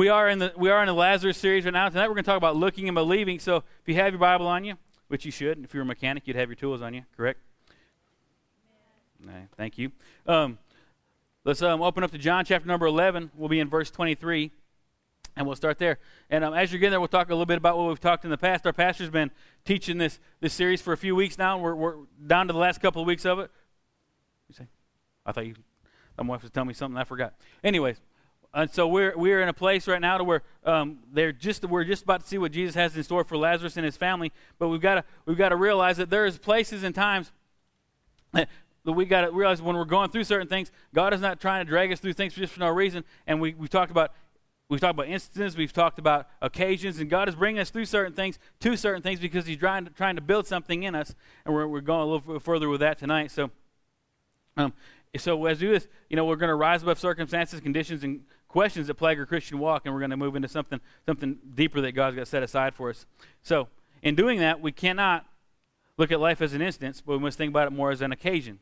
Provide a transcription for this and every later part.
We are in the we are in the Lazarus series right now. Tonight we're going to talk about looking and believing. So if you have your Bible on you, which you should, if you're a mechanic, you'd have your tools on you, correct? Right, thank you. Um, let's um, open up to John chapter number 11. We'll be in verse 23, and we'll start there. And um, as you're getting there, we'll talk a little bit about what we've talked in the past. Our pastor's been teaching this this series for a few weeks now. We're, we're down to the last couple of weeks of it. You say? I thought you. My wife was telling me something I forgot. Anyways, and so we're we're in a place right now to where um, they're just we're just about to see what Jesus has in store for Lazarus and his family. But we've got to we've got to realize that there's places and times that we got to realize when we're going through certain things, God is not trying to drag us through things just for no reason. And we we've talked about we've talked about instances, we've talked about occasions, and God is bringing us through certain things to certain things because He's trying to, trying to build something in us. And we're we're going a little further with that tonight. So. Um, so as we do this, you know, we're going to rise above circumstances, conditions, and questions that plague our Christian walk, and we're going to move into something something deeper that God's got set aside for us. So, in doing that, we cannot look at life as an instance, but we must think about it more as an occasion.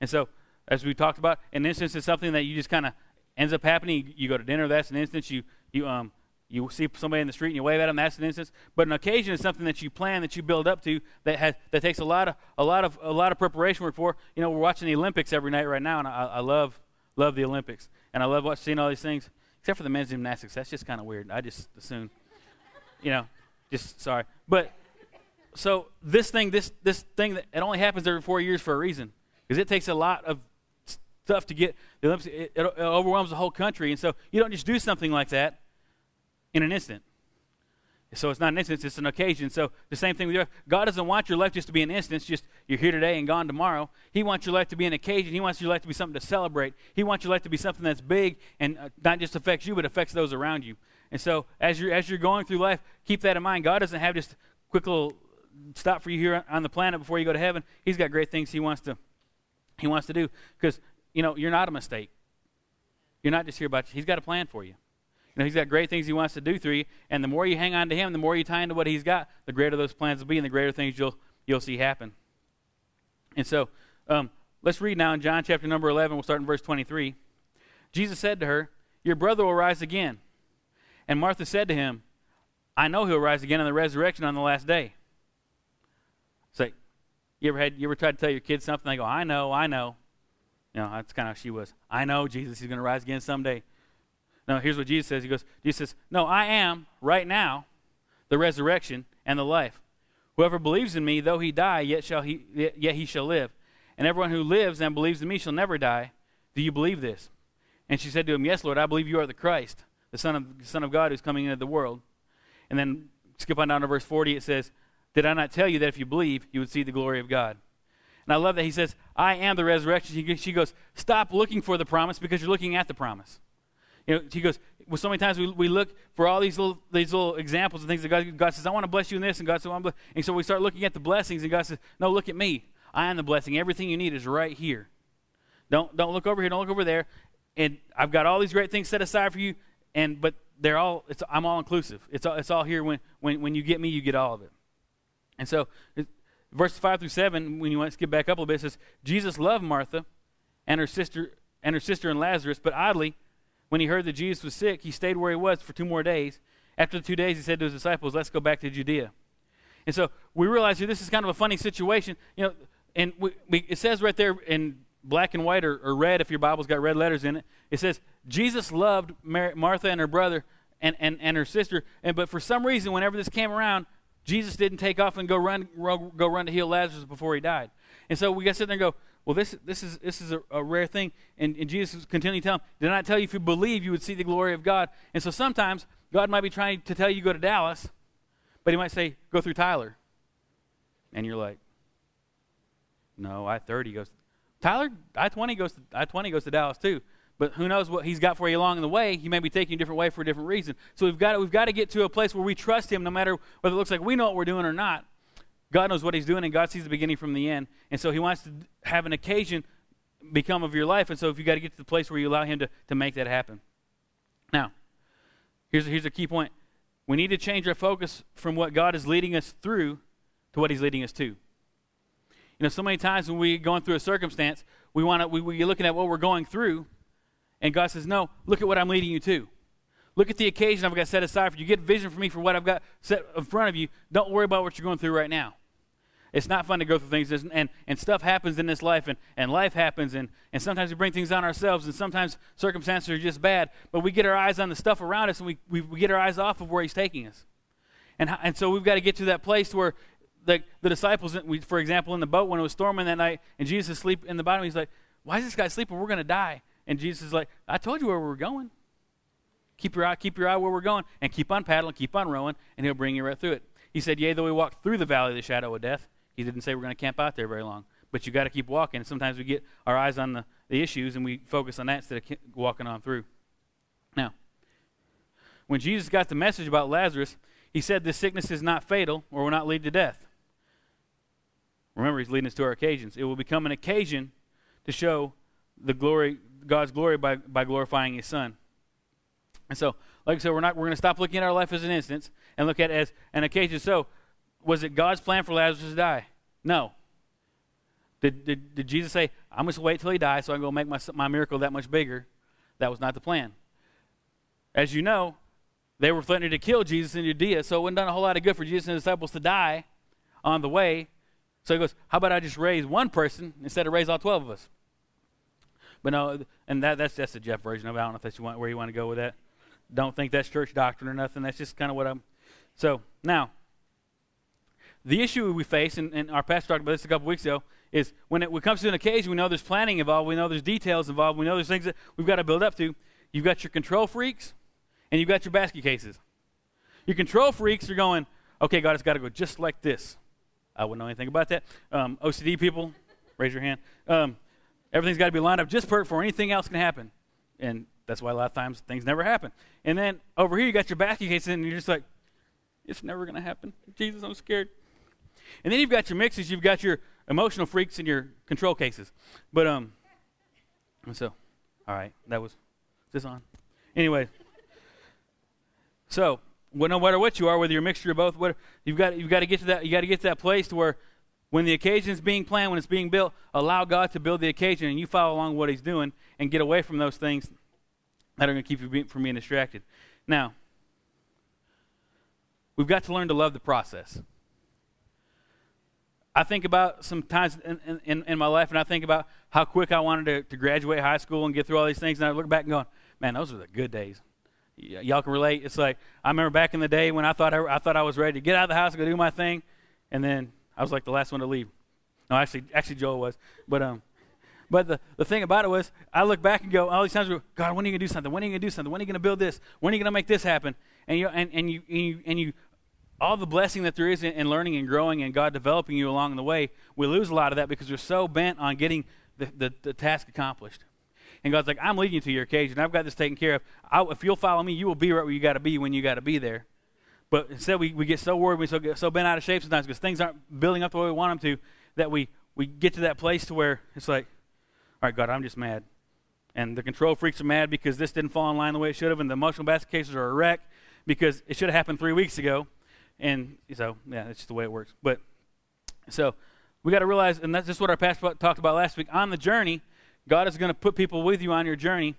And so, as we talked about, an instance is something that you just kind of ends up happening. You, go to dinner, that's an instance. You you um you see somebody in the street and you wave at them, that's an instance. But an occasion is something that you plan, that you build up to, that has that takes a lot of a lot of a lot of preparation work for. You know, we're watching the Olympics every night right now, and I, I love love the Olympics. And I love watching seeing all these things, except for the men's gymnastics. That's just kind of weird. I just assume, you know, just sorry. But so this thing, this this thing that it only happens every four years for a reason, because it takes a lot of stuff to get the Olympics. It, it, it overwhelms the whole country, and so you don't just do something like that in an instant. So it's not an instance, it's an occasion. So the same thing with your God doesn't want your life just to be an instance, just you're here today and gone tomorrow. He wants your life to be an occasion. He wants your life to be something to celebrate. He wants your life to be something that's big and uh, not just affects you, but affects those around you. And so as you're, as you're going through life, keep that in mind. God doesn't have just quick little stop for you here on the planet before you go to heaven. He's got great things he wants to, he wants to do. Because, you know, you're not a mistake. You're not just here about, he's got a plan for you. You know, he's got great things he wants to do through you, and the more you hang on to him, the more you tie into what he's got, the greater those plans will be, and the greater things you'll you'll see happen. And so, um, let's read now in John chapter number 11. We'll start in verse 23. Jesus said to her, Your brother will rise again. And Martha said to him, I know he'll rise again in the resurrection on the last day. Say, you ever had you ever tried to tell your kids something? They go, I know, I know. You know, that's kind of how she was. I know Jesus, he's going to rise again someday. No, here's what Jesus says. He goes, Jesus says, No, I am right now the resurrection and the life. Whoever believes in me, though he die, yet shall he yet he shall live. And everyone who lives and believes in me shall never die. Do you believe this? And she said to him, Yes, Lord, I believe you are the Christ, the Son of the Son of God who's coming into the world. And then skip on down to verse 40, it says, Did I not tell you that if you believe, you would see the glory of God? And I love that he says, I am the resurrection. She goes, Stop looking for the promise because you're looking at the promise. You know, he goes, well, so many times we, we look for all these little, these little examples and things that God, God says, I want to bless you in this, and God says, I. And so we start looking at the blessings, and God says, No, look at me. I am the blessing. Everything you need is right here. Don't, don't look over here, don't look over there. And I've got all these great things set aside for you, and but they're all, it's, I'm all inclusive. It's all, it's all here. When, when, when you get me, you get all of it. And so, verses 5 through 7, when you want to skip back up a little bit, it says, Jesus loved Martha and her sister and her sister and Lazarus, but oddly, when he heard that Jesus was sick, he stayed where he was for two more days. After the two days, he said to his disciples, Let's go back to Judea. And so we realize here this is kind of a funny situation. You know, and we, we, it says right there in black and white or, or, red, if your Bible's got red letters in it, it says, Jesus loved Mar- Martha and her brother and, and, and her sister. And, but for some reason, whenever this came around, Jesus didn't take off and go run, go run to heal Lazarus before he died. And so we got to sit there and go, well, this, this is, this is a, a rare thing. And, and Jesus was to tell him, Did I tell you if you believe, you would see the glory of God? And so sometimes God might be trying to tell you go to Dallas, but he might say, Go through Tyler. And you're like, No, I 30 goes. Tyler, I 20 goes to I 20 goes to Dallas too. But who knows what he's got for you along the way? He may be taking a different way for a different reason. So we've got we've got to get to a place where we trust him, no matter whether it looks like we know what we're doing or not. God knows what He's doing, and God sees the beginning from the end. And so He wants to have an occasion become of your life. And so if you got to get to the place where you allow Him to, to make that happen. Now, here's, here's a key point. We need to change our focus from what God is leading us through to what He's leading us to. You know, so many times when we're going through a circumstance, we want to, we, we're looking at what we're going through, and God says, No, look at what I'm leading you to. Look at the occasion I've got set aside for you. Get vision for me for what I've got set in front of you. Don't worry about what you're going through right now. It's not fun to go through things, and, and stuff happens in this life, and, and life happens, and, and sometimes we bring things on ourselves, and sometimes circumstances are just bad, but we get our eyes on the stuff around us, and we, we, get our eyes off of where He's taking us. And, and so we've got to get to that place where the, the disciples, we, for example, in the boat when it was storming that night, and Jesus is asleep in the bottom, he's like, Why is this guy sleeping? We're going to die. And Jesus is like, I told you where we were going. Keep your eye, keep your eye where we're going, and keep on paddling, keep on rowing, and he'll bring you right through it. He said, Yea, though we walk through the valley of the shadow of death. He didn't say we're going to camp out there very long. But you got to keep walking. Sometimes we get our eyes on the, the issues and we focus on that instead of walking on through. Now, when Jesus got the message about Lazarus, he said this sickness is not fatal or will not lead to death. Remember, he's leading us to our occasions. It will become an occasion to show the glory, God's glory by, by glorifying his son. And so, like I said, we're not we're going to stop looking at our life as an instance and look at it as an occasion. So, was it God's plan for Lazarus to die? No. Did, did, did Jesus say, I'm to wait till he dies so I can go make my, my miracle that much bigger? That was not the plan. As you know, they were threatening to kill Jesus in Judea, so it wouldn't done a whole lot of good for Jesus and his disciples to die on the way. So he goes, How about I just raise one person instead of raise all 12 of us? But no, and that, that's just the Jeff version of it. I don't know if that's where you want to go with that. Don't think that's church doctrine or nothing. That's just kind of what I'm. So now, the issue we face, and, and our pastor talked about this a couple weeks ago, is when it, when it comes to an occasion, we know there's planning involved, we know there's details involved, we know there's things that we've got to build up to. You've got your control freaks, and you've got your basket cases. Your control freaks are going, okay, God, it's got to go just like this. I wouldn't know anything about that. Um, OCD people, raise your hand. Um, everything's got to be lined up just perfect for anything else can happen. And that's why a lot of times things never happen. And then over here, you got your basket cases, and you're just like, it's never going to happen. Jesus, I'm scared. And then you've got your mixes, you've got your emotional freaks and your control cases. But um so all right, that was this on. Anyway. So, no matter what you are, whether you're a mixture of both, what, you've got you've got to get to that you got to get to that place to where when the occasion is being planned, when it's being built, allow God to build the occasion and you follow along what he's doing and get away from those things that are going to keep you from being distracted. Now, we've got to learn to love the process. I think about some times in, in, in, my life, and I think about how quick I wanted to, to graduate high school and get through all these things, and I look back and go, man, those were the good days. Y- y'all can relate. It's like I remember back in the day when I thought I, I thought I was ready to get out of the house and go do my thing, and then I was like the last one to leave. No, actually, actually Joel was, but um, but the, the thing about it was, I look back and go, all these times, God, when are you going to do something? When are you going to do something? When are you to build this? When are you going to make this happen? And you, and, and, you, and, you, and you all the blessing that there is in, in, learning and growing and God developing you along the way, we lose a lot of that because we're so bent on getting the, the, the task accomplished. And God's like, I'm leading you to your occasion. I've got this taken care of. I, if you'll follow me, you will be right where you got to be when you got to be there. But instead, we, we get so worried, we so, get so bent out of shape sometimes because things aren't building up the way we want them to that we, we get to that place to where it's like, all right, God, I'm just mad. And the control freaks are mad because this didn't fall in line the way it should have, and the emotional basket cases are a wreck because it should have happened three weeks ago. And so, yeah, that's just the way it works. But so we got to realize, and that's just what our pastor talked about last week. On the journey, God is going to put people with you on your journey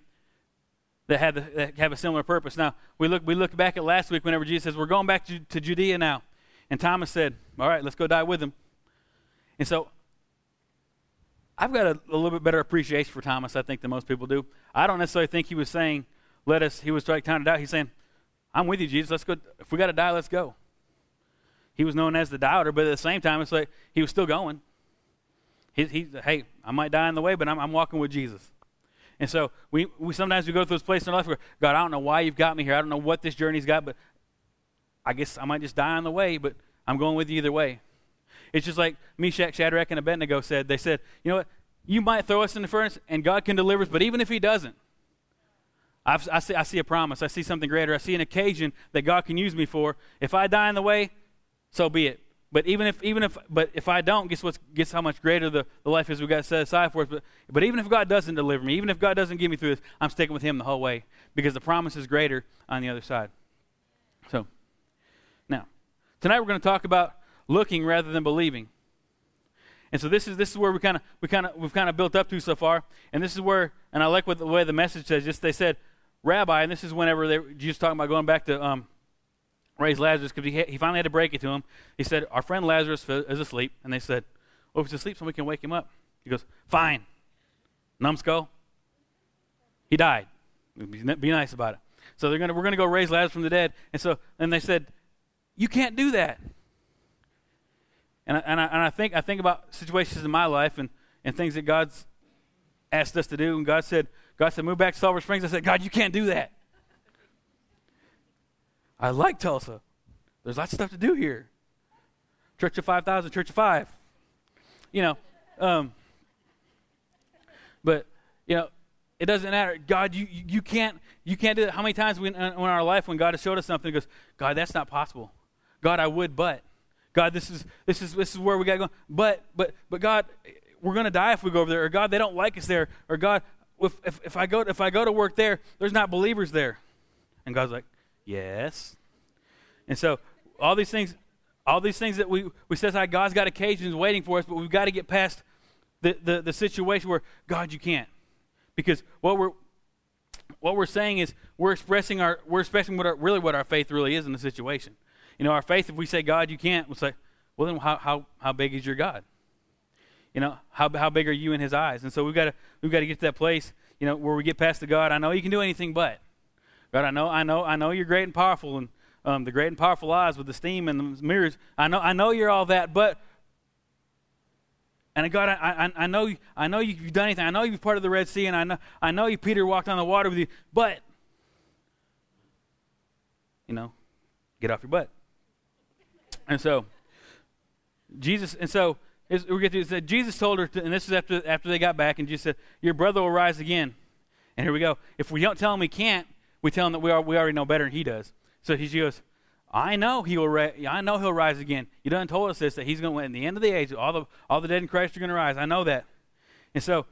that have, the, that have a similar purpose. Now, we look, we look back at last week whenever Jesus says, We're going back to, Judea now. And Thomas said, All right, let's go die with him. And so I've got a, a, little bit better appreciation for Thomas, I think, than most people do. I don't necessarily think he was saying, let us, he was like time to die. He's saying, I'm with you, Jesus. Let's go. If we got to die, let's go. He was known as the doubter, but at the same time, it's like he was still going. He, he hey, I might die in the way, but I'm, I'm walking with Jesus. And so we, we sometimes we go through this place in our life where, God, I don't know why you've got me here. I don't know what this journey's got, but I guess I might just die on the way, but I'm going with you either way. It's just like Meshach, Shadrach, and Abednego said. They said, you know what? You might throw us in the furnace, and God can deliver us, but even if He doesn't, I've, I, see, I see a promise. I see something greater. I see an occasion that God can use me for. If I die in the way, so be it. But even if even if but if I don't, guess what? Guess how much greater the, the life is we got set aside for us. But but even if God doesn't deliver me, even if God doesn't get me through this, I'm sticking with Him the whole way because the promise is greater on the other side. So now tonight we're going to talk about looking rather than believing. And so this is this is where we kind of we kind of we've kind of built up to so far. And this is where and I like what the way the message says. Just they said rabbi, and this is whenever they Jesus talking about going back to um, raise Lazarus because he, he finally had to break it to him. He said, Our friend Lazarus is asleep. And they said, Well, if he's asleep, so we can wake him up. He goes, Fine. Numbskull. He died. Be nice about it. So they're gonna, we're going to go raise Lazarus from the dead. And so and they said, You can't do that. And I, and I, and I, think, I think about situations in my life and, and things that God's asked us to do. And God said, God said, move back to Silver Springs. I said, God, you can't do that. I like Tulsa. There's lots of stuff to do here. Church of 5,000, Church of 5. You know, um, but, you know, it doesn't matter. God, you, you can't you can't do that. How many times we, in, our life when God has showed us something, goes, God, that's not possible. God, I would, but. God, this is this is this is where we got to go. But but but God, we're going to die if we go over there. Or God, they don't like us there. Or God, if, if, if I go if I go to work there, there's not believers there. And God's like, yes. And so all these things, all these things that we we says how God's got occasions waiting for us, but we've got to get past the, the, the situation where God, you can't, because what we're what we're saying is we're expressing our we're expressing what our, really what our faith really is in the situation. You know, our faith, if we say, God, you can't, we'll say, well, then how, how, how big is your God? You know, how, how big are you in his eyes? And so we've got to we've got to get to that place, you know, where we get past the God, I know you can do anything but. God, I know, I know, I know you're great and powerful, and um, the great and powerful eyes with the steam and the mirrors. I know, I know you're all that, but and God, I, I, I know, I know you've done anything. I know you've part of the Red Sea, and I know, I know you, Peter, walked on the water with you. But, you know, get off your butt. And so, Jesus, and so we get to said Jesus told her, to, and this is after after they got back, and Jesus said, "Your brother will rise again." And here we go. If we don't tell him he can't, we tell him that we are, we already know better than he does. So he goes, "I know he will. I know he'll rise again. You done told us this that he's going to. Win. At the end of the age, all the all the dead in Christ are going to rise. I know that." And so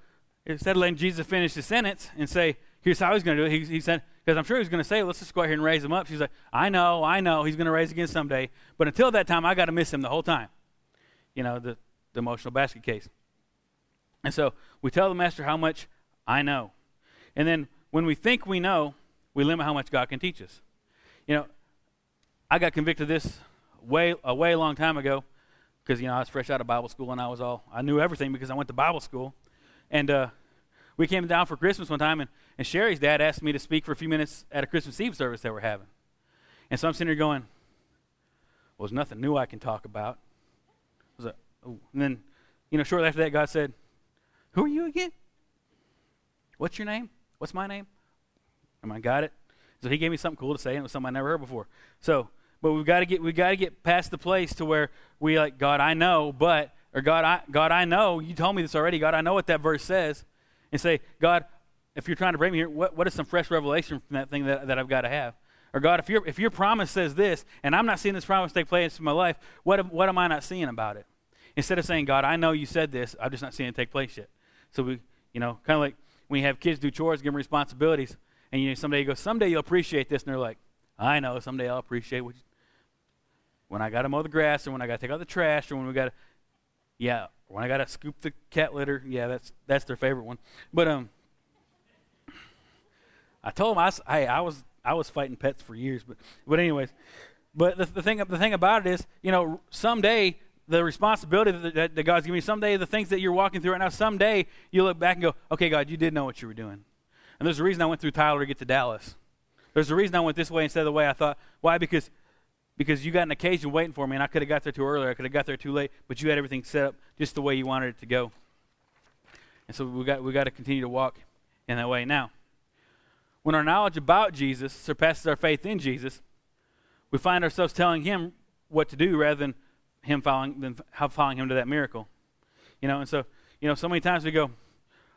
instead of letting Jesus finish his sentence and say, "Here's how he's going to do it," he, he said, because I'm sure he's going to say, let's just go out here and raise him up. She's like, I know, I know, he's going to raise again someday. But until that time, I got to miss him the whole time. You know, the, the emotional basket case. And so we tell the master how much I know. And then when we think we know, we limit how much God can teach us. You know, I got convicted this way a way long time ago because you know I was fresh out of Bible school and I was all I knew everything because I went to Bible school, and uh, we came down for Christmas one time and and Sherry's dad asked me to speak for a few minutes at a Christmas Eve service that we're having. And so I'm sitting here going, well, there's nothing new I can talk about. I was like, oh. And then, you know, shortly after that, God said, Who are you again? What's your name? What's my name? Am I got it? So he gave me something cool to say, and it was something I never heard before. So, but we've got to get we've got to get past the place to where we like God, I know, but or God, I God, I know. You told me this already. God, I know what that verse says, and say, God, if you're trying to bring me here, what, what is some fresh revelation from that thing that, that I've got to have? Or God, if, your if your promise says this, and I'm not seeing this promise take place in my life, what, what am I not seeing about it? Instead of saying, God, I know you said this, I'm just not seeing it take place yet. So we, you know, kind of like when you have kids do chores, give them responsibilities, and you know, someday you go, someday you'll appreciate this, and they're like, I know, someday I'll appreciate what you, when I got to mow the grass, or when I got to take out the trash, or when we got to, yeah, when I got to scoop the cat litter, yeah, that's that's their favorite one. But um, I told him I, I, I was I was fighting pets for years, but but anyways, but the, the thing the thing about it is, you know, someday the responsibility that, that God's giving you, someday the things that you're walking through right now, someday you look back and go, okay, God, you did know what you were doing. And there's a reason I went through Tyler to get to Dallas. There's a reason I went this way instead of the way I thought. Why? Because because you got an occasion waiting for me, and I could have got there too early, I could have got there too late, but you had everything set up just the way you wanted it to go. And so we got we got to continue to walk in that way now. When our knowledge about Jesus surpasses our faith in Jesus, we find ourselves telling him what to do rather than him following than following him to that miracle. You know, and so you know, so many times we go,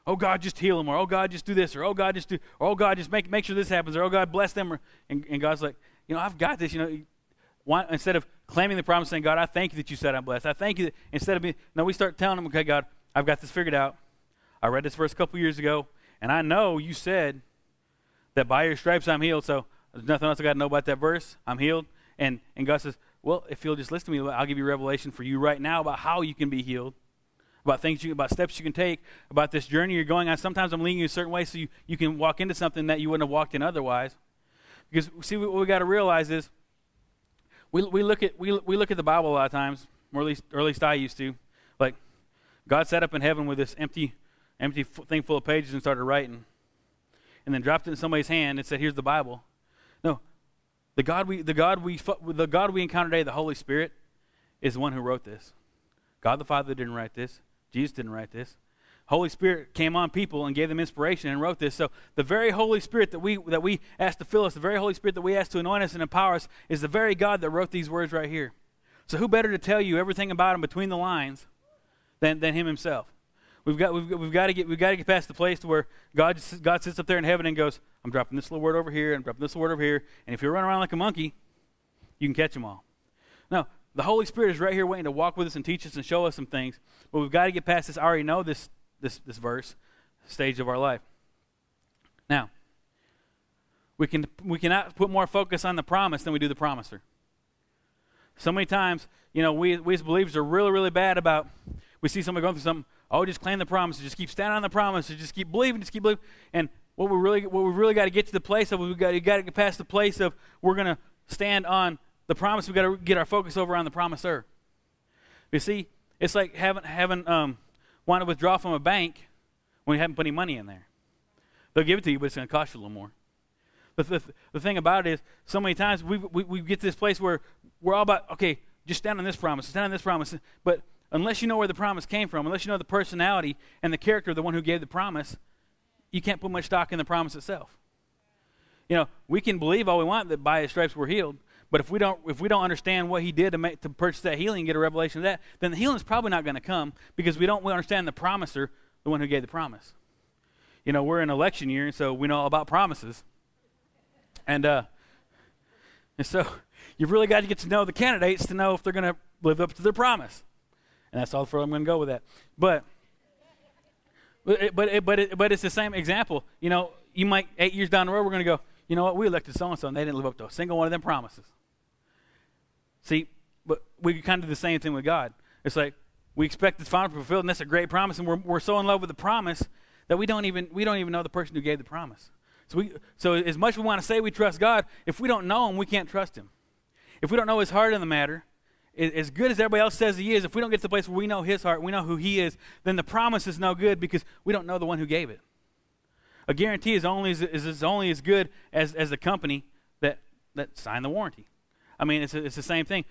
"Oh God, just heal them, or "Oh God, just do this," or "Oh God, just do," or "Oh God, just make make sure this happens," or "Oh God, bless them," or, and, and God's like, you know, I've got this. You know, why, instead of claiming the promise, saying, "God, I thank you that you said I'm blessed," I thank you. That, instead of being, no, we start telling them, "Okay, God, I've got this figured out. I read this verse a couple years ago, and I know you said that by your stripes I'm healed. So there's nothing else I got to know about that verse. I'm healed. And, and God says, well, if you'll just listen to me, I'll give you revelation for you right now about how you can be healed, about things you, about steps you can take, about this journey you're going on. Sometimes I'm leading you a certain way so you, you can walk into something that you wouldn't have walked in otherwise. Because see, what we got to realize is we, we look at we, we look at the Bible a lot of times, or at least or at least I used to. Like God sat up in heaven with this empty empty thing full of pages and started writing, and then dropped it in somebody's hand and said, "Here's the Bible." No, the God we the God we the God we encounter today, the Holy Spirit, is the one who wrote this. God the Father didn't write this. Jesus didn't write this. Holy Spirit came on people and gave them inspiration and wrote this. So the very Holy Spirit that we that we asked to fill us, the very Holy Spirit that we asked to anoint us and empower us, is the very God that wrote these words right here. So who better to tell you everything about him between the lines than, than him himself? We've got, we've, we've got to get we've got to get past the place to where God God sits up there in heaven and goes, I'm dropping this little word over here, and dropping this little word over here, and if you run around like a monkey, you can catch them all. No, the Holy Spirit is right here waiting to walk with us and teach us and show us some things. But we've got to get past this. I already know this this, this verse stage of our life. Now, we, can, we cannot put more focus on the promise than we do the promiser. So many times, you know, we, we as believers are really, really bad about, we see somebody going through something, oh, just claim the promise, just keep standing on the promise, just keep believing, just keep believing. And what we really, what we really got to get to the place of, we've got, we got to get past the place of we're going to stand on the promise. We've got to get our focus over on the promiser. You see, it's like having, having um, want to withdraw from a bank when you haven't put any money in there. They'll give it to you, but it's going to cost you a little more. But the, the thing about it is, so many times we, we, we get to this place where we're all about, okay, just stand on this promise, stand on this promise. But unless you know where the promise came from, unless you know the personality and the character of the one who gave the promise, you can't put much stock in the promise itself. You know, we can believe all we want that by his stripes we're healed, but if we don't, if we don't understand what he did to, make, to purchase that healing and get a revelation of that, then the healing is probably not going to come because we don't we understand the promiser, the one who gave the promise. You know, we're in election year, and so we know all about promises. And, uh, and so you've really got to get to know the candidates to know if they're going to live up to their promise. And that's all far I'm going to go with that. But, but, but, but, it, but it's the same example. You know, you might, eight years down the road, we're going to go, you know what, we elected so and so, and they didn't live up to a single one of them promises. See, but we kind of do the same thing with God. It's like we expect the final fulfilled, and that's a great promise, and we're, we're so in love with the promise that we don't even we don't even know the person who gave the promise. So we so as much as we want to say we trust God, if we don't know Him, we can't trust Him. If we don't know His heart in the matter, as good as everybody else says He is, if we don't get to the place where we know His heart, we know who He is, then the promise is no good because we don't know the one who gave it. A guarantee is only as, is only as good as, as the company that, that signed the warranty. I mean, it's, a, it's the same thing.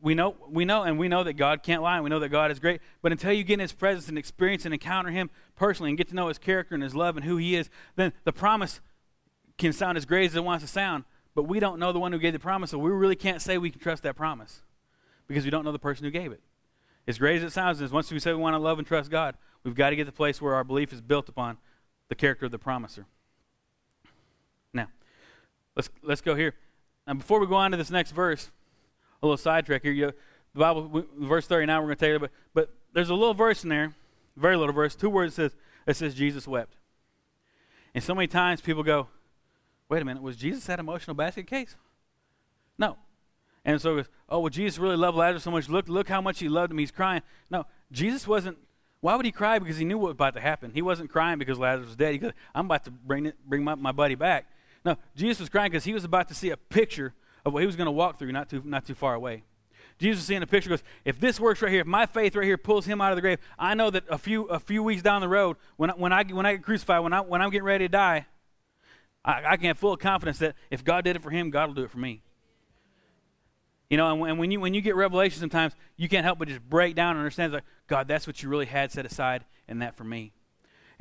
We know, we know, and we know that God can't lie. and We know that God is great. But until you get in His presence and experience and encounter Him personally and get to know His character and His love and who He is, then the promise can sound as great as it wants to sound. But we don't know the one who gave the promise, so we really can't say we can trust that promise because we don't know the person who gave it. As great as it sounds, is once we say we want to love and trust God, we've got to get to the place where our belief is built upon the character of the promiser. Now, let's let's go here. Now, before we go on to this next verse, a little sidetrack here. You, the Bible, verse 39, we're going to take it, but, but there's a little verse in there, very little verse, two words that says, says Jesus wept. And so many times people go, wait a minute, was Jesus that emotional basket case? No. And so, goes, oh, well, Jesus really loved Lazarus so much. Look, look how much he loved him. He's crying. No, Jesus wasn't. Why would he cry? Because he knew what was about to happen. He wasn't crying because Lazarus was dead. He goes, I'm about to bring, it, bring my, my buddy back. No, Jesus was crying because he was about to see a picture of what he was going to walk through not too, not too far away. Jesus was seeing a picture goes, if this works right here, if my faith right here pulls him out of the grave, I know that a few, a few weeks down the road, when, I, when, I, when I get crucified, when, I, when I'm getting ready to die, I, I can have full confidence that if God did it for him, God will do it for me. You know, and, when you when you get revelation, sometimes you can't help but just break down and understand like God, that's what you really had set aside, and that for me.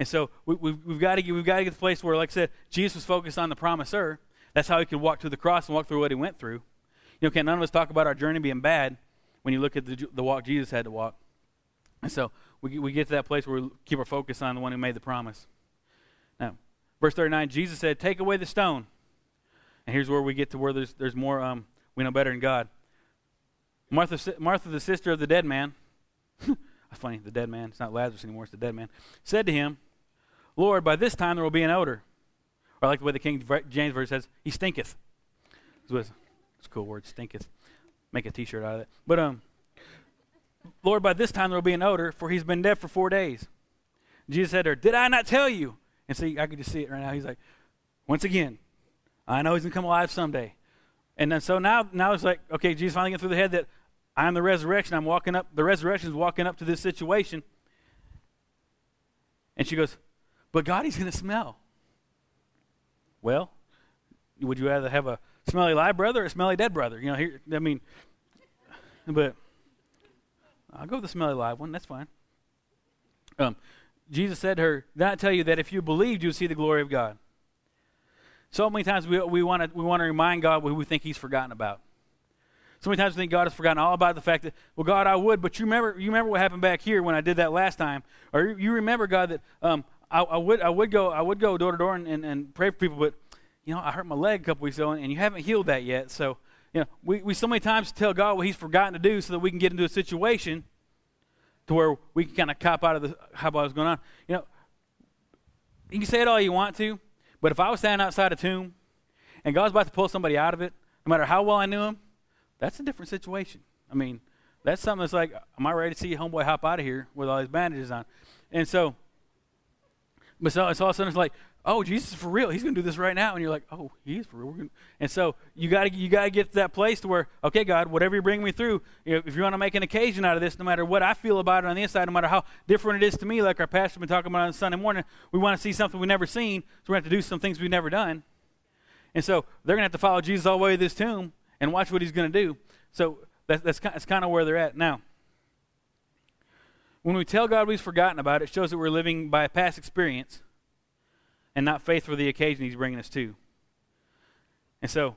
And so we, we've, we've got to get we've got to get to the place where, like I said, Jesus was focused on the promiser. That's how he could walk to the cross and walk through what he went through. You know, can none of us talk about our journey being bad when you look at the, the walk Jesus had to walk? And so we, we get to that place where we keep our focus on the one who made the promise. Now, verse 39, Jesus said, Take away the stone. And here's where we get to where there's, there's more, um, we know better than God. Martha, Martha, the sister of the dead man, funny, the dead man, it's not Lazarus anymore, it's the dead man, said to him, Lord, by this time there will be an odor. Or I like the way the King James Version says, he stinketh. It's a cool word, stinketh. Make a t shirt out of it. But, um, Lord, by this time there will be an odor, for he's been dead for four days. Jesus said to her, Did I not tell you? And see, I could just see it right now. He's like, Once again, I know he's going to come alive someday. And then so now, now it's like, okay, Jesus finally get through the head that I'm the resurrection. I'm walking up, the resurrection is walking up to this situation. And she goes, But God, he's going to smell. Well, would you rather have a smelly live brother or a smelly dead brother? You know, here, I mean, but I'll go with the smelly live one. That's fine. Um, Jesus said to her, Did I tell you that if you believed, you would see the glory of God? So many times we, we want to we wanna remind God what we think He's forgotten about. So many times we think God has forgotten all about the fact that, well, God, I would, but you remember, you remember what happened back here when I did that last time, or you remember, God, that um, I, I, would, I would go, I would go door to door and, and, and, pray for people, but you know, I hurt my leg a couple weeks ago, and you haven't healed that yet. So, you know, we, we so many times tell God what He's forgotten to do, so that we can get into a situation to where we can kind of cop out of the how about what's going on. You know, you can say it all you want to, but if I was standing outside a tomb and God's about to pull somebody out of it, no matter how well I knew him, that's a different situation. I mean, that's something that's like, am I ready to see homeboy hop out of here with all these bandages on? And so, but so it's all of a sudden it's like, oh, Jesus is for real. He's going to do this right now. And you're like, oh, he's for real. And so you got to you got to get to that place to where, okay, God, whatever you bring me through, if you want to make an occasion out of this, no matter what I feel about it on the inside, no matter how different it is to me, like our pastor's been talking about on Sunday morning, we want to see something we've never seen, so we have to do some things we've never done. And so they're going to have to follow Jesus all the way to this tomb and watch what he's going to do. So that's, that's, that's kind of where they're at. Now, when we tell God we've forgotten about it, it shows that we're living by a past experience and not faith for the occasion he's bringing us to. And so,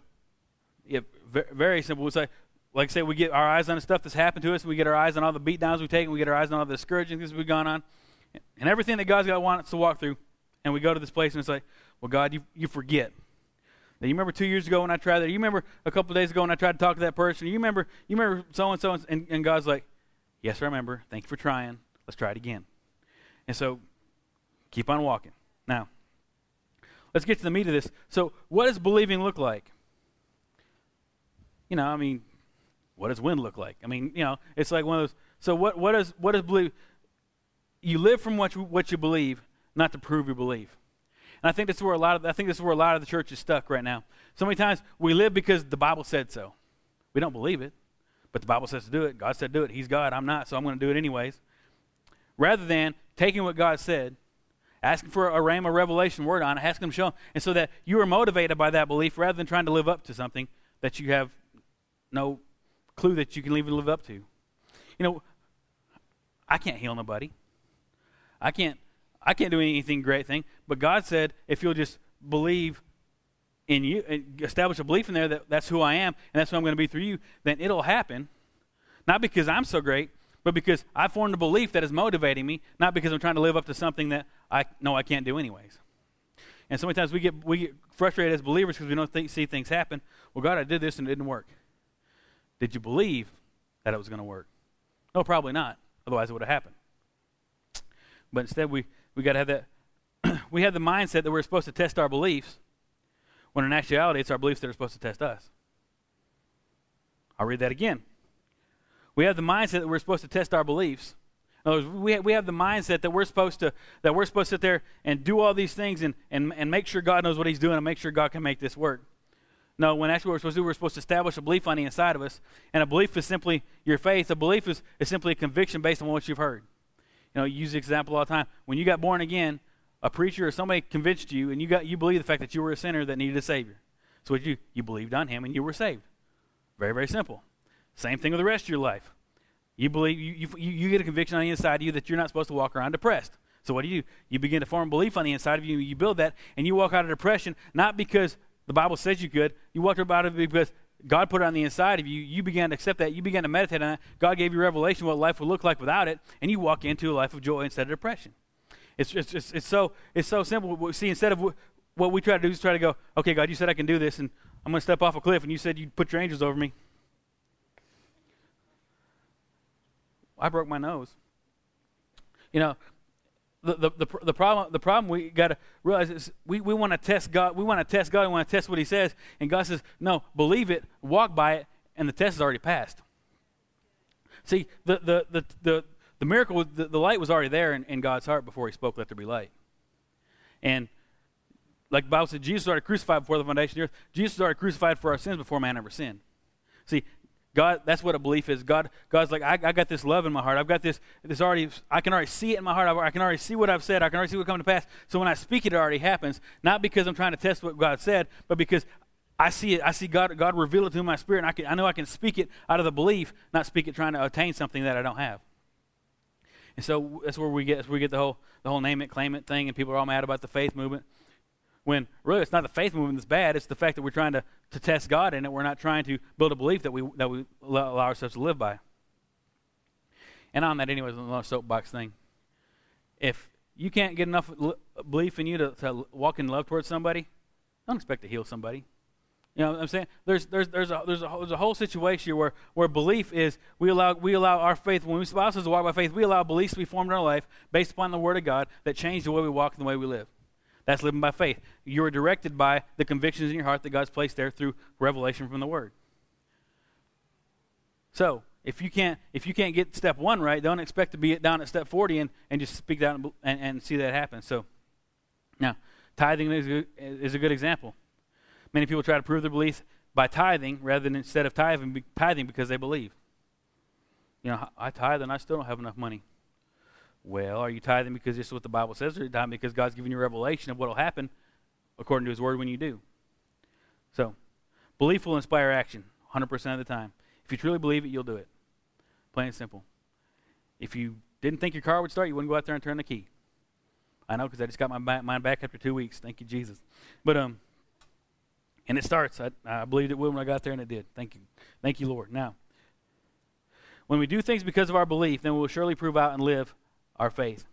yeah, very simple. It's like, like I say, we get our eyes on the stuff that's happened to us, and we get our eyes on all the beatdowns we've taken, we get our eyes on all the discouraging things we've gone on, and everything that God's got wants us to walk through. And we go to this place, and it's like, well, God, you, you forget. Now, you remember two years ago when I tried that? You remember a couple days ago when I tried to talk to that person? You remember, you remember so and so, and and God's like, yes, I remember. Thank you for trying. Let's try it again. And so, keep on walking. Now, let's get to the meat of this. So, what does believing look like? You know, I mean, what does wind look like? I mean, you know, it's like one of those. So, what what does what does believe? You live from what you, what you believe, not to prove you believe. And I think this is where a lot of I think this is where a lot of the church is stuck right now. So many times we live because the Bible said so. We don't believe it, but the Bible says to do it. God said do it. He's God. I'm not, so I'm going to do it anyways. Rather than taking what God said asking for a rhema revelation word on it, asking him to show and so that you are motivated by that belief rather than trying to live up to something that you have no clue that you can even live up to. You know, I can't heal nobody. I can't I can't do anything great thing, but God said if you'll just believe in you and establish a belief in there that that's who I am and that's who I'm going to be through you, then it'll happen. Not because I'm so great, but because I formed a belief that is motivating me, not because I'm trying to live up to something that I know I can't do anyways. And so many times we get, we get frustrated as believers because we don't think, see things happen. Well, God, I did this and it didn't work. Did you believe that it was going to work? No, probably not. Otherwise, it would have happened. But instead, we, we got to have that. we have the mindset that we're supposed to test our beliefs, when in actuality, it's our beliefs that are supposed to test us. I'll read that again. We have the mindset that we're supposed to test our beliefs. In other words, we have, we have the mindset that we're supposed to that we're supposed to sit there and do all these things and, and, and make sure God knows what He's doing and make sure God can make this work. No, when actually we're supposed to do, we're supposed to establish a belief on the inside of us. And a belief is simply your faith. A belief is, is simply a conviction based on what you've heard. You know, you use the example all the time. When you got born again, a preacher or somebody convinced you and you got you believe the fact that you were a sinner that needed a savior. So what you you believed on him and you were saved. Very, very simple. Same thing with the rest of your life. You believe you, you, you get a conviction on the inside of you that you're not supposed to walk around depressed. So what do you do? You begin to form belief on the inside of you. You build that, and you walk out of depression not because the Bible says you could. You walk out of it because God put it on the inside of you. You began to accept that. You began to meditate on that. God gave you revelation what life would look like without it, and you walk into a life of joy instead of depression. It's it's, it's, it's so it's so simple. See, instead of what we try to do is try to go, okay, God, you said I can do this, and I'm going to step off a cliff, and you said you'd put your angels over me. I broke my nose. You know, the, the, the, the, problem the problem we got to realize is we, we want to test God. We want to test God. We want to test what He says. And God says, no, believe it, walk by it, and the test is already passed. See, the, the, the, the, the miracle, the, the light was already there in, in God's heart before he spoke, let there be light. And like the Bible said, Jesus already crucified before the foundation of the earth. Jesus already crucified for our sins before man ever sinned. See, God, that's what a belief is. God, God's like, I, I got this love in my heart. I've got this, this already, I can already see it in my heart. I, I can already see what I've said. I can already see what's coming to pass. So when I speak it, it already happens. Not because I'm trying to test what God said, but because I see it. I see God, God reveal it to my spirit, and I, can, I know I can speak it out of the belief, not speak it trying to attain something that I don't have. And so that's where we get, we get the whole, the whole name it, claim it thing, and people are all mad about the faith movement when really it's not the faith movement that's bad. It's the fact that we're trying to, to test God in it. We're not trying to build a belief that we, that we allow ourselves to live by. And on that, anyways, a soapbox thing. If you can't get enough belief in you to, to walk in love towards somebody, don't expect to heal somebody. You know what I'm saying? There's, there's, there's, a, there's, a, there's a whole situation where, where belief is we allow, we allow our faith, when we spouses to walk by faith, we allow beliefs to be formed in our life based upon the Word of God that change the way we walk and the way we live. That's living by faith. You are directed by the convictions in your heart that God's placed there through revelation from the Word. So, if you can't if you can't get step one right, don't expect to be down at step forty and, and just speak that and, and, and see that happen. So, now tithing is is a good example. Many people try to prove their belief by tithing rather than instead of tithing tithing because they believe. You know, I tithe and I still don't have enough money. Well, are you tithing because this is what the Bible says, or are you tithing because God's giving you a revelation of what will happen according to His Word when you do? So, belief will inspire action 100% of the time. If you truly believe it, you'll do it. Plain and simple. If you didn't think your car would start, you wouldn't go out there and turn the key. I know because I just got my mind back after two weeks. Thank you, Jesus. But um, and it starts. I, I believed it would when I got there, and it did. Thank you, thank you, Lord. Now, when we do things because of our belief, then we will surely prove out and live our faith.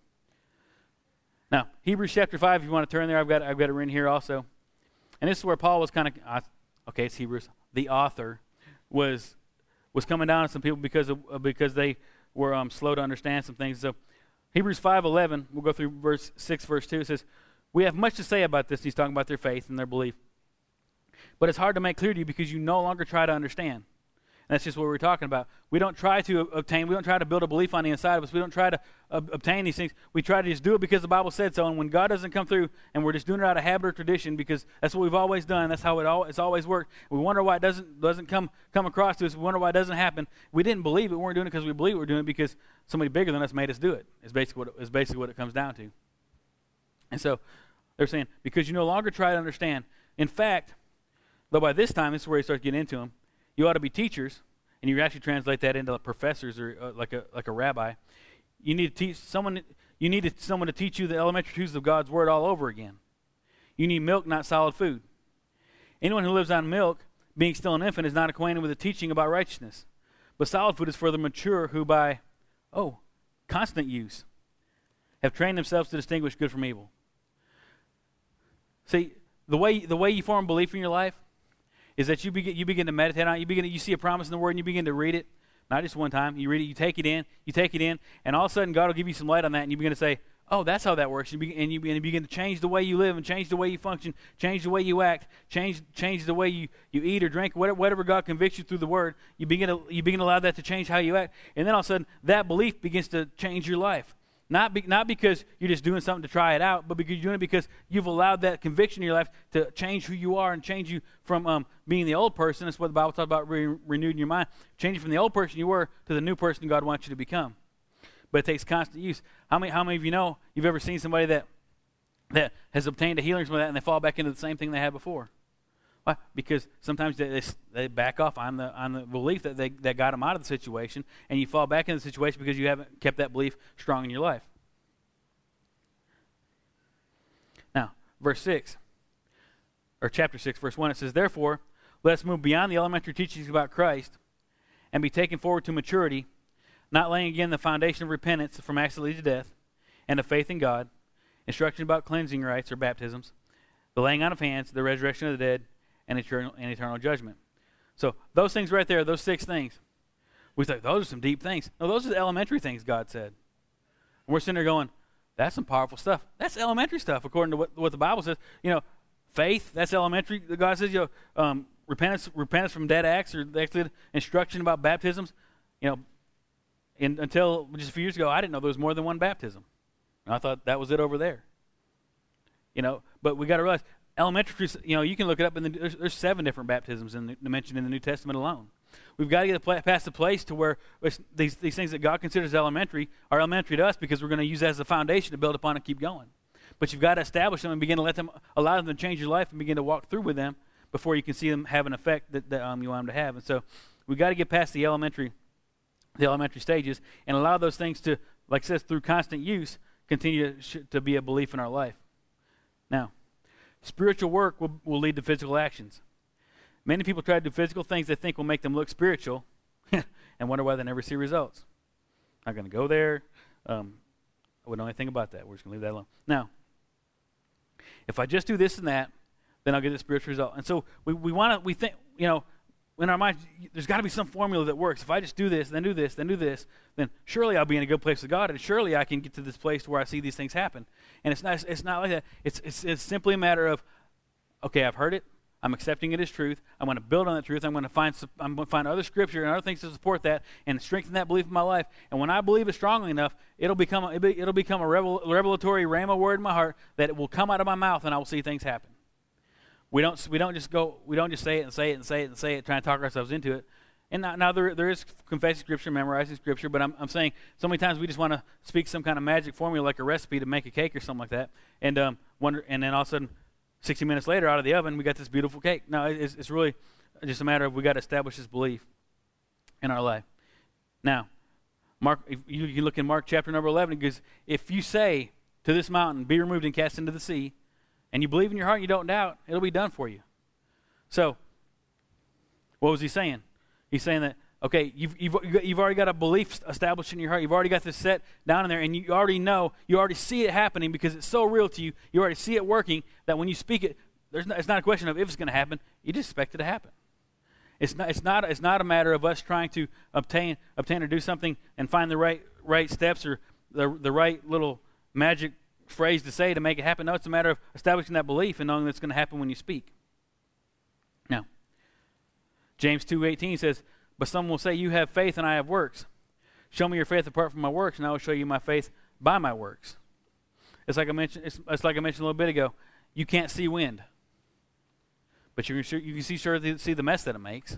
Now, Hebrews chapter 5, if you want to turn there, I've got, I've got it written here also. And this is where Paul was kind of, uh, okay, it's Hebrews, the author, was, was coming down on some people because, of, uh, because they were um, slow to understand some things. So, Hebrews 5.11, we'll go through verse 6, verse 2. It says, We have much to say about this. He's talking about their faith and their belief. But it's hard to make clear to you because you no longer try to understand that's just what we're talking about. We don't try to obtain, we don't try to build a belief on the inside of us. We don't try to uh, obtain these things. We try to just do it because the Bible said so. And when God doesn't come through and we're just doing it out of habit or tradition because that's what we've always done, that's how it all, it's always worked. We wonder why it doesn't, doesn't come, come across to us. We wonder why it doesn't happen. We didn't believe it. We weren't doing it because we believe. We're doing it because somebody bigger than us made us do it, is basically what is basically what it comes down to. And so they're saying, because you no longer try to understand. In fact, though by this time, this is where he starts getting into them, you ought to be teachers and you actually translate that into professors or uh, like a like a rabbi, you need to teach someone. You need someone to teach you the elementary truths of God's word all over again. You need milk, not solid food. Anyone who lives on milk, being still an infant, is not acquainted with the teaching about righteousness. But solid food is for the mature who, by oh, constant use, have trained themselves to distinguish good from evil. See, the way the way you form belief in your life is that you begin, you begin to meditate on it. You begin to, you see a promise in the Word and you begin to read it. Not just one time. You read it, you take it in, you take it in, and all of a sudden God will give you some light on that and you begin to say, oh, that's how that works. Begin, and, you, and you begin to change the way you live and change the way you function, change the way you act, change, change the way you, you eat or drink, whatever, whatever God convicts you through the Word. You begin, to, you begin to allow that to change how you act. And then all of a sudden, that belief begins to change your life. Not, be, not because you're just doing something to try it out, but because you're doing it because you've allowed that conviction in your life to change who you are and change you from um, being the old person. That's what the Bible talks about re- renewing your mind. Changing from the old person you were to the new person God wants you to become. But it takes constant use. How many, how many of you know you've ever seen somebody that, that has obtained a healing from that and they fall back into the same thing they had before? Why? Because sometimes they, they, they, back off on the, on the belief that, they, that got them out of the situation, and you fall back in the situation because you haven't kept that belief strong in your life. Now, verse 6, or chapter 6, verse 1, it says, Therefore, let us move beyond the elementary teachings about Christ and be taken forward to maturity, not laying again the foundation of repentance from acts that lead to death, and of faith in God, instruction about cleansing rites or baptisms, the laying on of hands, the resurrection of the dead, and eternal, and eternal judgment. So those things right there, those six things, we say those are some deep things. No, those are the elementary things God said. And we're sitting there going, that's some powerful stuff. That's elementary stuff according to what, what the Bible says. You know, faith, that's elementary. God says, you know, um, repentance, repentance from dead acts or actually instruction about baptisms. You know, until just a few years ago, I didn't know there was more than one baptism. And I thought that was it over there. You know, but we got to realize elementary, you know, you can look it up, and the, there's, there's, seven different baptisms in the, mentioned in the New Testament alone. We've got to get past the place to where these, these things that God considers elementary are elementary to us because we're going to use that as a foundation to build upon and keep going. But you've got to establish them and begin to let them, allow them to change your life and begin to walk through with them before you can see them have an effect that, that um, you want them to have. And so we've got to get past the elementary, the elementary stages and allow those things to, like said, through constant use, continue to, to be a belief in our life. Now, spiritual work will, will lead to physical actions. Many people try to do physical things they think will make them look spiritual and wonder why they never see results. Not going to go there. Um, I wouldn't know anything about that. We're just going to leave that alone. Now, if I just do this and that, then I'll get the spiritual result. And so we, we want to, we think, you know, in our minds, there's got to be some formula that works. If I just do this, then do this, then do this, then surely I'll be in a good place with God, and surely I can get to this place where I see these things happen. And it's not, it's not like that. It's, it's, it's simply a matter of, okay, I've heard it. I'm accepting it as truth. I'm going to build on that truth. I'm going to find I'm going to find other scripture and other things to support that and strengthen that belief in my life. And when I believe it strongly enough, it'll become a, it'll become a revelatory rhema word in my heart that it will come out of my mouth and I will see things happen. We don't, we don't just go, we don't just say it and say it and say it and say it, trying to talk ourselves into it. And now, now there, there is confessing Scripture, memorizing Scripture, but I'm, I'm saying so many times we just want to speak some kind of magic formula like a recipe to make a cake or something like that. And, um, wonder, and then all of a sudden, 60 minutes later, out of the oven, we got this beautiful cake. No, it's, it's really just a matter of we got to establish this belief in our life. Now, Mark, if you, you look in Mark chapter number 11, because if you say to this mountain, be removed and cast into the sea, and you believe in your heart and you don't doubt, it'll be done for you. So, what was he saying? He's saying that, okay, you've, you've, you've already got a belief established in your heart. You've already got this set down in there, and you already know, you already see it happening because it's so real to you. You already see it working that when you speak it, there's it's not a question of if it's going to happen. You just expect it to happen. It's not, it's, not, it's not a matter of us trying to obtain, obtain or do something and find the right, right steps or the, the right little magic phrase to say to make it happen. No, it's a matter of establishing that belief and knowing that it's going to happen when you speak. Now, James 2.18 says, But some will say, You have faith and I have works. Show me your faith apart from my works, and I will show you my faith by my works. It's like I mentioned, it's, it's like I mentioned a little bit ago. You can't see wind. But you can, you can see, sure see the mess that it makes.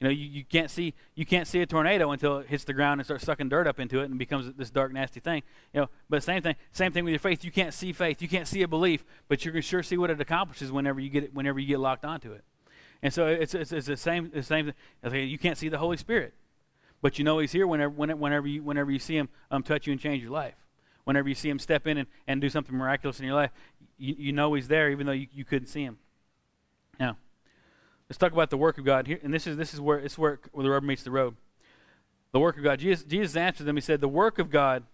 You know, you, you can't see you can't see a tornado until it hits the ground and starts sucking dirt up into it and becomes this dark, nasty thing. You know, but same thing, same thing with your faith. You can't see faith, you can't see a belief, but you can sure see what it accomplishes whenever you get it, whenever you get locked onto it. And so it's it's, it's the same the same. Thing. You can't see the Holy Spirit, but you know He's here whenever whenever you whenever you see Him um, touch you and change your life. Whenever you see Him step in and, and do something miraculous in your life, you, you know He's there even though you, you couldn't see Him. Now. Let's talk about the work of God here, and this is this is where it's where, where the rubber meets the road. The work of God. Jesus, Jesus answered them. He said, "The work of God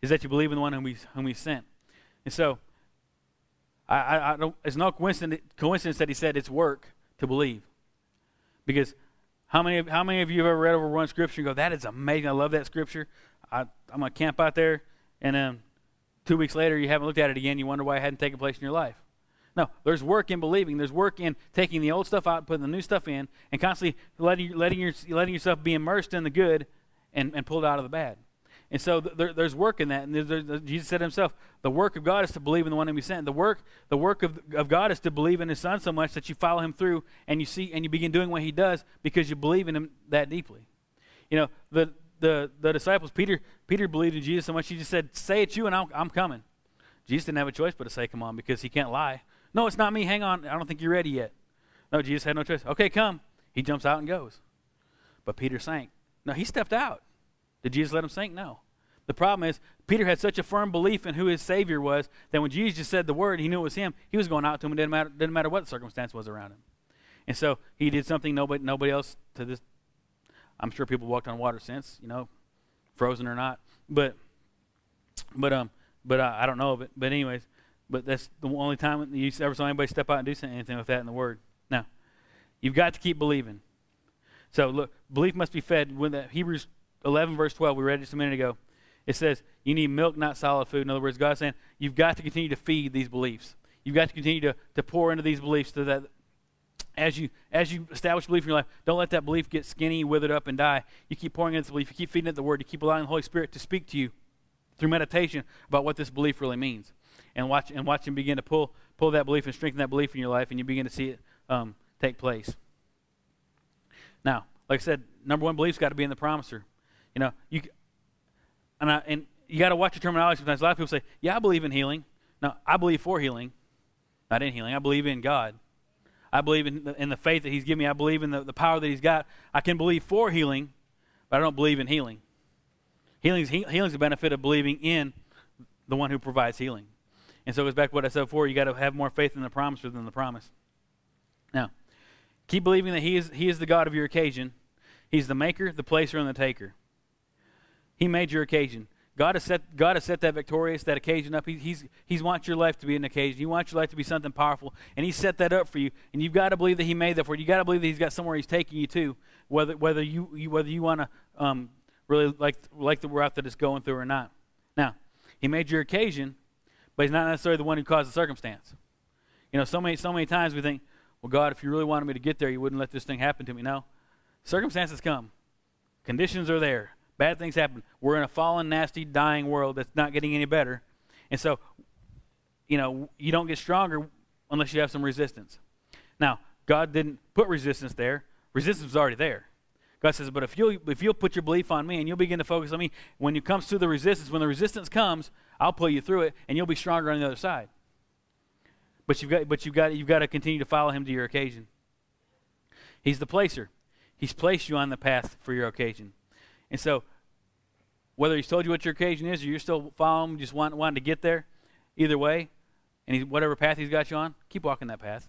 is that you believe in the one whom He whom He sent." And so, I, I, I don't. It's no coincidence, coincidence that He said it's work to believe, because how many how many of you have ever read over one scripture and go, "That is amazing! I love that scripture." I, I'm gonna camp out there, and then two weeks later you haven't looked at it again. You wonder why it hadn't taken place in your life. No, there's work in believing. There's work in taking the old stuff out, putting the new stuff in, and constantly letting, letting, your, letting yourself be immersed in the good and, and pulled out of the bad. And so there, there's work in that. And there, there, Jesus said himself, the work of God is to believe in the one whom he sent. The work, the work of, of God is to believe in his son so much that you follow him through and you see and you begin doing what he does because you believe in him that deeply. You know, the, the, the disciples, Peter, Peter believed in Jesus so much he just said, say it's you and I'm, I'm coming. Jesus didn't have a choice but to say, come on, because he can't lie. No, it's not me. Hang on. I don't think you're ready yet. No, Jesus had no choice. Okay, come. He jumps out and goes. But Peter sank. No, he stepped out. Did Jesus let him sink? No. The problem is, Peter had such a firm belief in who his Savior was that when Jesus just said the word, he knew it was him. He was going out to him. It didn't matter, didn't matter what the circumstance was around him. And so he did something nobody, nobody else to this. I'm sure people walked on water since, you know, frozen or not. But, but, um, but uh, I don't know of it. But anyways, but that's the only time you ever saw anybody step out and do anything with that in the Word. Now, you've got to keep believing. So look, belief must be fed. When the Hebrews 11 verse 12, we read just a minute ago, it says you need milk, not solid food. In other words, God's saying you've got to continue to feed these beliefs. You've got to continue to, to pour into these beliefs so that as you as you establish belief in your life, don't let that belief get skinny, withered up, and die. You keep pouring into the belief, you keep feeding it the word, you keep allowing the Holy Spirit to speak to you through meditation about what this belief really means. And watch and watch him begin to pull pull that belief and strengthen that belief in your life, and you begin to see it um, take place. Now, like I said, number one belief's got to be in the promiser. You know, you and I, and you got to watch your terminology. Sometimes a lot of people say, "Yeah, I believe in healing." No, I believe for healing, not in healing. I believe in God. I believe in the, in the faith that He's given me. I believe in the, the power that He's got. I can believe for healing, but I don't believe in healing. Healing is the benefit of believing in the one who provides healing. And so it goes back to what I said before. You got to have more faith in the promise than the promise. Now, keep believing that he is, he is the God of your occasion. He's the maker, the placer, and the taker. He made your occasion. God has set, God has set that victorious, that occasion up. He, he's, he's wants your life to be an occasion. He wants your life to be something powerful. And He set that up for you. And you've got to believe that He made that for you. You've got to believe that He's got somewhere He's taking you to, whether, whether you, you whether you want to um, really like, like the route that it's going through or not. Now, He made your occasion, but He's not necessarily the one who caused the circumstance. You know, so many, so many times we think, well, God, if you really wanted me to get there, you wouldn't let this thing happen to me. No. Circumstances come, conditions are there Bad things happen. We're in a fallen, nasty, dying world that's not getting any better. And so, you know, you don't get stronger unless you have some resistance. Now, God didn't put resistance there. Resistance was already there. God says, but if you'll, if you'll put your belief on me and you'll begin to focus on me, when it comes to the resistance, when the resistance comes, I'll pull you through it and you'll be stronger on the other side. But you've got, but you've got, you've got to continue to follow him to your occasion. He's the placer. He's placed you on the path for your occasion. And so whether he's told you what your occasion is or you're still following just want, wanting to get there, either way, and he, whatever path he's got you on, keep walking that path.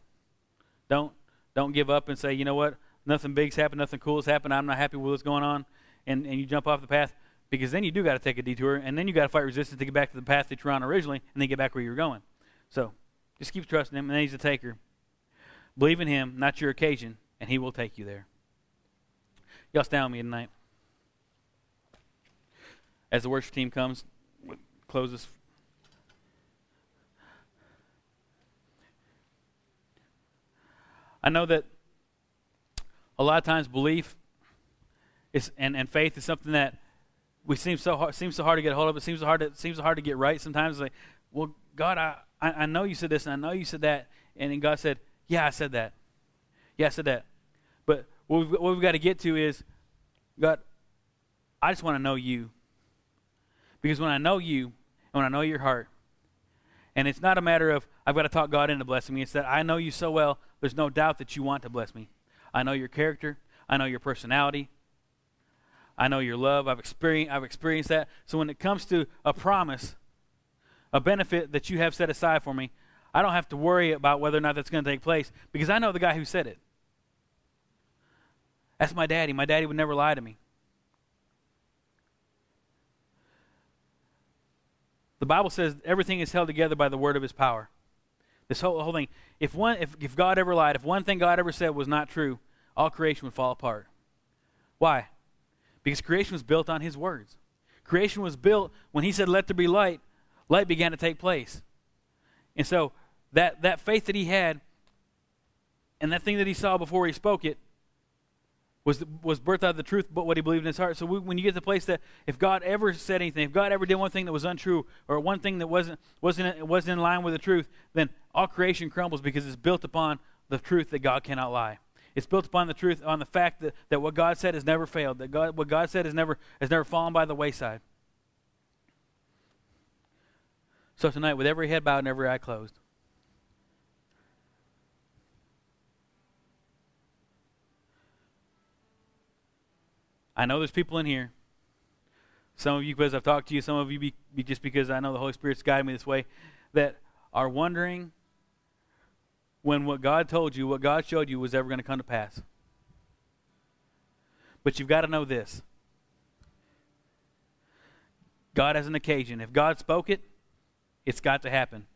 Don't don't give up and say, you know what, nothing big's happened, nothing cool's happened, I'm not happy with what's going on, and, and you jump off the path, because then you do got to take a detour, and then you got to fight resistance to get back to the path that you're on originally, and then get back where you're going. So just keep trusting him, and he's a taker. Believe in him, not your occasion, and he will take you there. Y'all stand with me tonight as the worship team comes, closes. I know that a lot of times belief is and, and faith is something that we seem so hard seems so hard to get a hold of. It seems so hard to seems so hard to get right. Sometimes it's like, well, God, I, I, I know you said this and I know you said that, and then God said, Yeah, I said that. Yeah, I said that. But what we've, what we've got to get to is, God, I just want to know you. Because when I know you, and when I know your heart, and it's not a matter of I've got to talk God into blessing me. It's that I know you so well, there's no doubt that you want to bless me. I know your character. I know your personality. I know your love. I've experienced, I've experienced that. So when it comes to a promise, a benefit that you have set aside for me, I don't have to worry about whether or not that's going to take place because I know the guy who said it. That's my daddy. My daddy would never lie to me. The Bible says everything is held together by the word of his power. This whole, whole thing. If, one, if, if God ever lied, if one thing God ever said was not true, all creation would fall apart. Why? Because creation was built on his words. Creation was built when he said, Let there be light, light began to take place. And so that, that faith that he had and that thing that he saw before he spoke it was, was birthed out of the truth, but what he believed in his heart. So we, when you get to the place that if God ever said anything, if God ever did one thing that was untrue, or one thing that wasn't, wasn't, wasn't in line with the truth, then all creation crumbles because it's built upon the truth that God cannot lie. It's built upon the truth, on the fact that, that what God said has never failed, that God, what God said has never, has never fallen by the wayside. So tonight, with every head bowed and every eye closed, I know there's people in here. Some of you, because I've talked to you, some of you be, be just because I know the Holy Spirit's guided me this way, that are wondering when what God told you, what God showed you, was ever going to come to pass. But you've got to know this God has an occasion. If God spoke it, it's got to happen.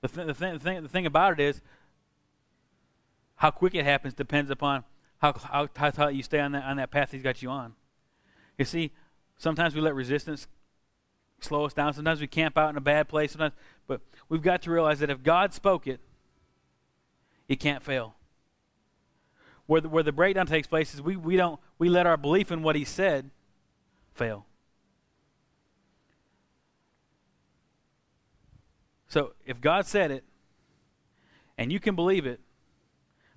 The, th- the, th- the, thing, the thing about it is, how quick it happens depends upon how, how, how tight you stay on that, on that path He's got you on. You see, sometimes we let resistance slow us down. Sometimes we camp out in a bad place. Sometimes, but we've got to realize that if God spoke it, it can't fail. where the, where the breakdown takes place is we, we don't we let our belief in what he said fail. So if God said it and you can believe it,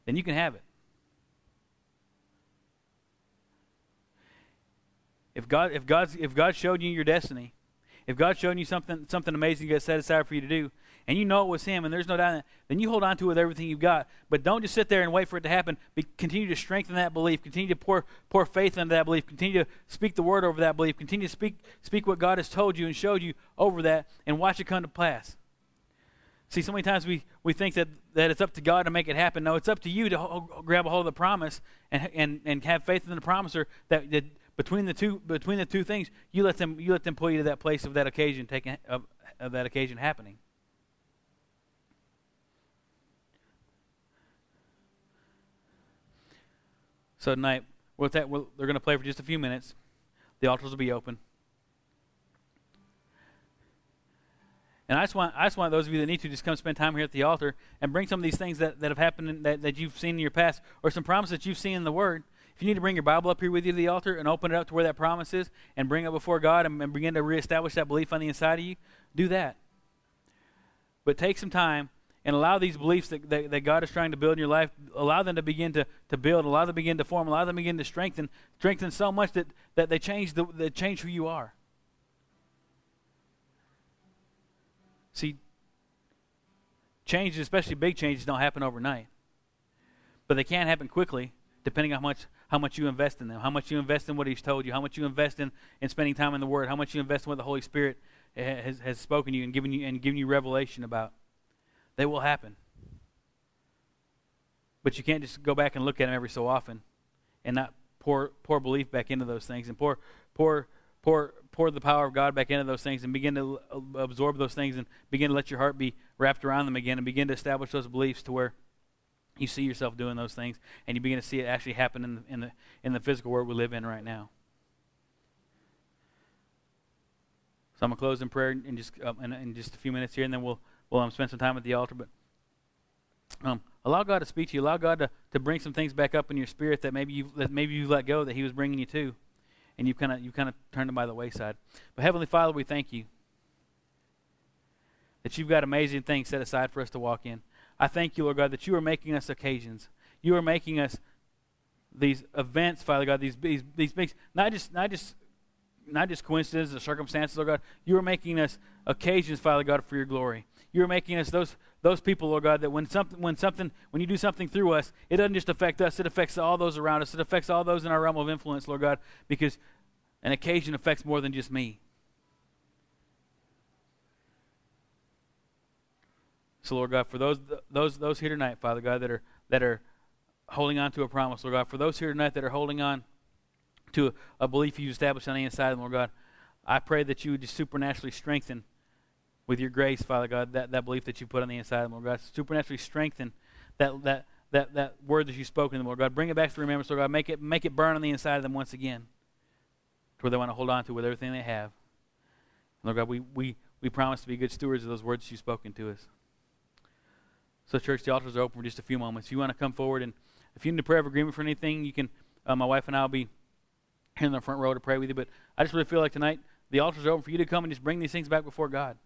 then you can have it. If God if God's if God showed you your destiny, if God showed you something something amazing got set aside for you to do, and you know it was Him, and there's no doubt, that, then you hold on to it with everything you've got. But don't just sit there and wait for it to happen. Be, continue to strengthen that belief. Continue to pour pour faith into that belief. Continue to speak the word over that belief. Continue to speak speak what God has told you and showed you over that, and watch it come to pass. See, so many times we, we think that, that it's up to God to make it happen. No, it's up to you to ho- grab a hold of the promise and, and, and have faith in the promiser that, that between the two between the two things, you let them you let them pull you to that place of that occasion taking of, of that occasion happening. So tonight, with that, we they're going to play for just a few minutes. The altars will be open. And I just want I just want those of you that need to just come spend time here at the altar and bring some of these things that, that have happened in, that, that you've seen in your past or some promises that you've seen in the Word. If you need to bring your Bible up here with you to the altar and open it up to where that promise is and bring it before God and, and begin to reestablish that belief on the inside of you, do that. But take some time and allow these beliefs that, that, that, God is trying to build in your life, allow them to begin to, to build, allow them to begin to form, allow them to begin to strengthen, strengthen so much that, that they change the, they change who you are. See, changes, especially big changes, don't happen overnight. But they can happen quickly, depending on how much how much you invest in them, how much you invest in what He's told you, how much you invest in, in spending time in the Word, how much you invest in what the Holy Spirit has, has spoken to you and given you and given you revelation about. They will happen. But you can't just go back and look at them every so often and not pour pour belief back into those things and pour pour pour pour the power of God back into those things and begin to absorb those things and begin to let your heart be wrapped around them again and begin to establish those beliefs to where you see yourself doing those things and you begin to see it actually happen in the, in the, in the physical world we live in right now. So I'm going to close in prayer in just, uh, in, in just a few minutes here and then we'll well, I'm spending some time at the altar, but um, allow God to speak to you. Allow God to, to bring some things back up in your spirit that maybe you that maybe you let go that He was bringing you to, and you kind of you kind of turned them by the wayside. But Heavenly Father, we thank you that you've got amazing things set aside for us to walk in. I thank you, Lord God, that you are making us occasions. You are making us these events, Father God, these these these things, not just not just not just coincidences or circumstances, Lord God. You are making us occasions, Father God, for your glory you're making us those those people, Lord God, that when something when something when you do something through us, it doesn't just affect us, it affects all those around us. It affects all those in our realm of influence, Lord God, because an occasion affects more than just me. So, Lord God, for those those those here tonight, Father God, that are that are holding on to a promise, Lord God, for those here tonight that are holding on to a, belief you've established on the inside Lord God, I pray that you would just supernaturally strengthen with your grace, Father God, that, that belief that you put on the inside of them, Lord God. Supernaturally strengthen that, that, that, that word that you've spoken to them, Lord God. Bring it back to remembrance, Lord God. Make it, make it burn on the inside of them once again to where they want to hold on to with everything they have. Lord God, we, we, we promise to be good stewards of those words you've spoken to us. So, church, the altars are open for just a few moments. If you want to come forward and if you need a prayer of agreement for anything, you can. Uh, my wife and I will be here in the front row to pray with you. But I just really feel like tonight the altars are open for you to come and just bring these things back before God.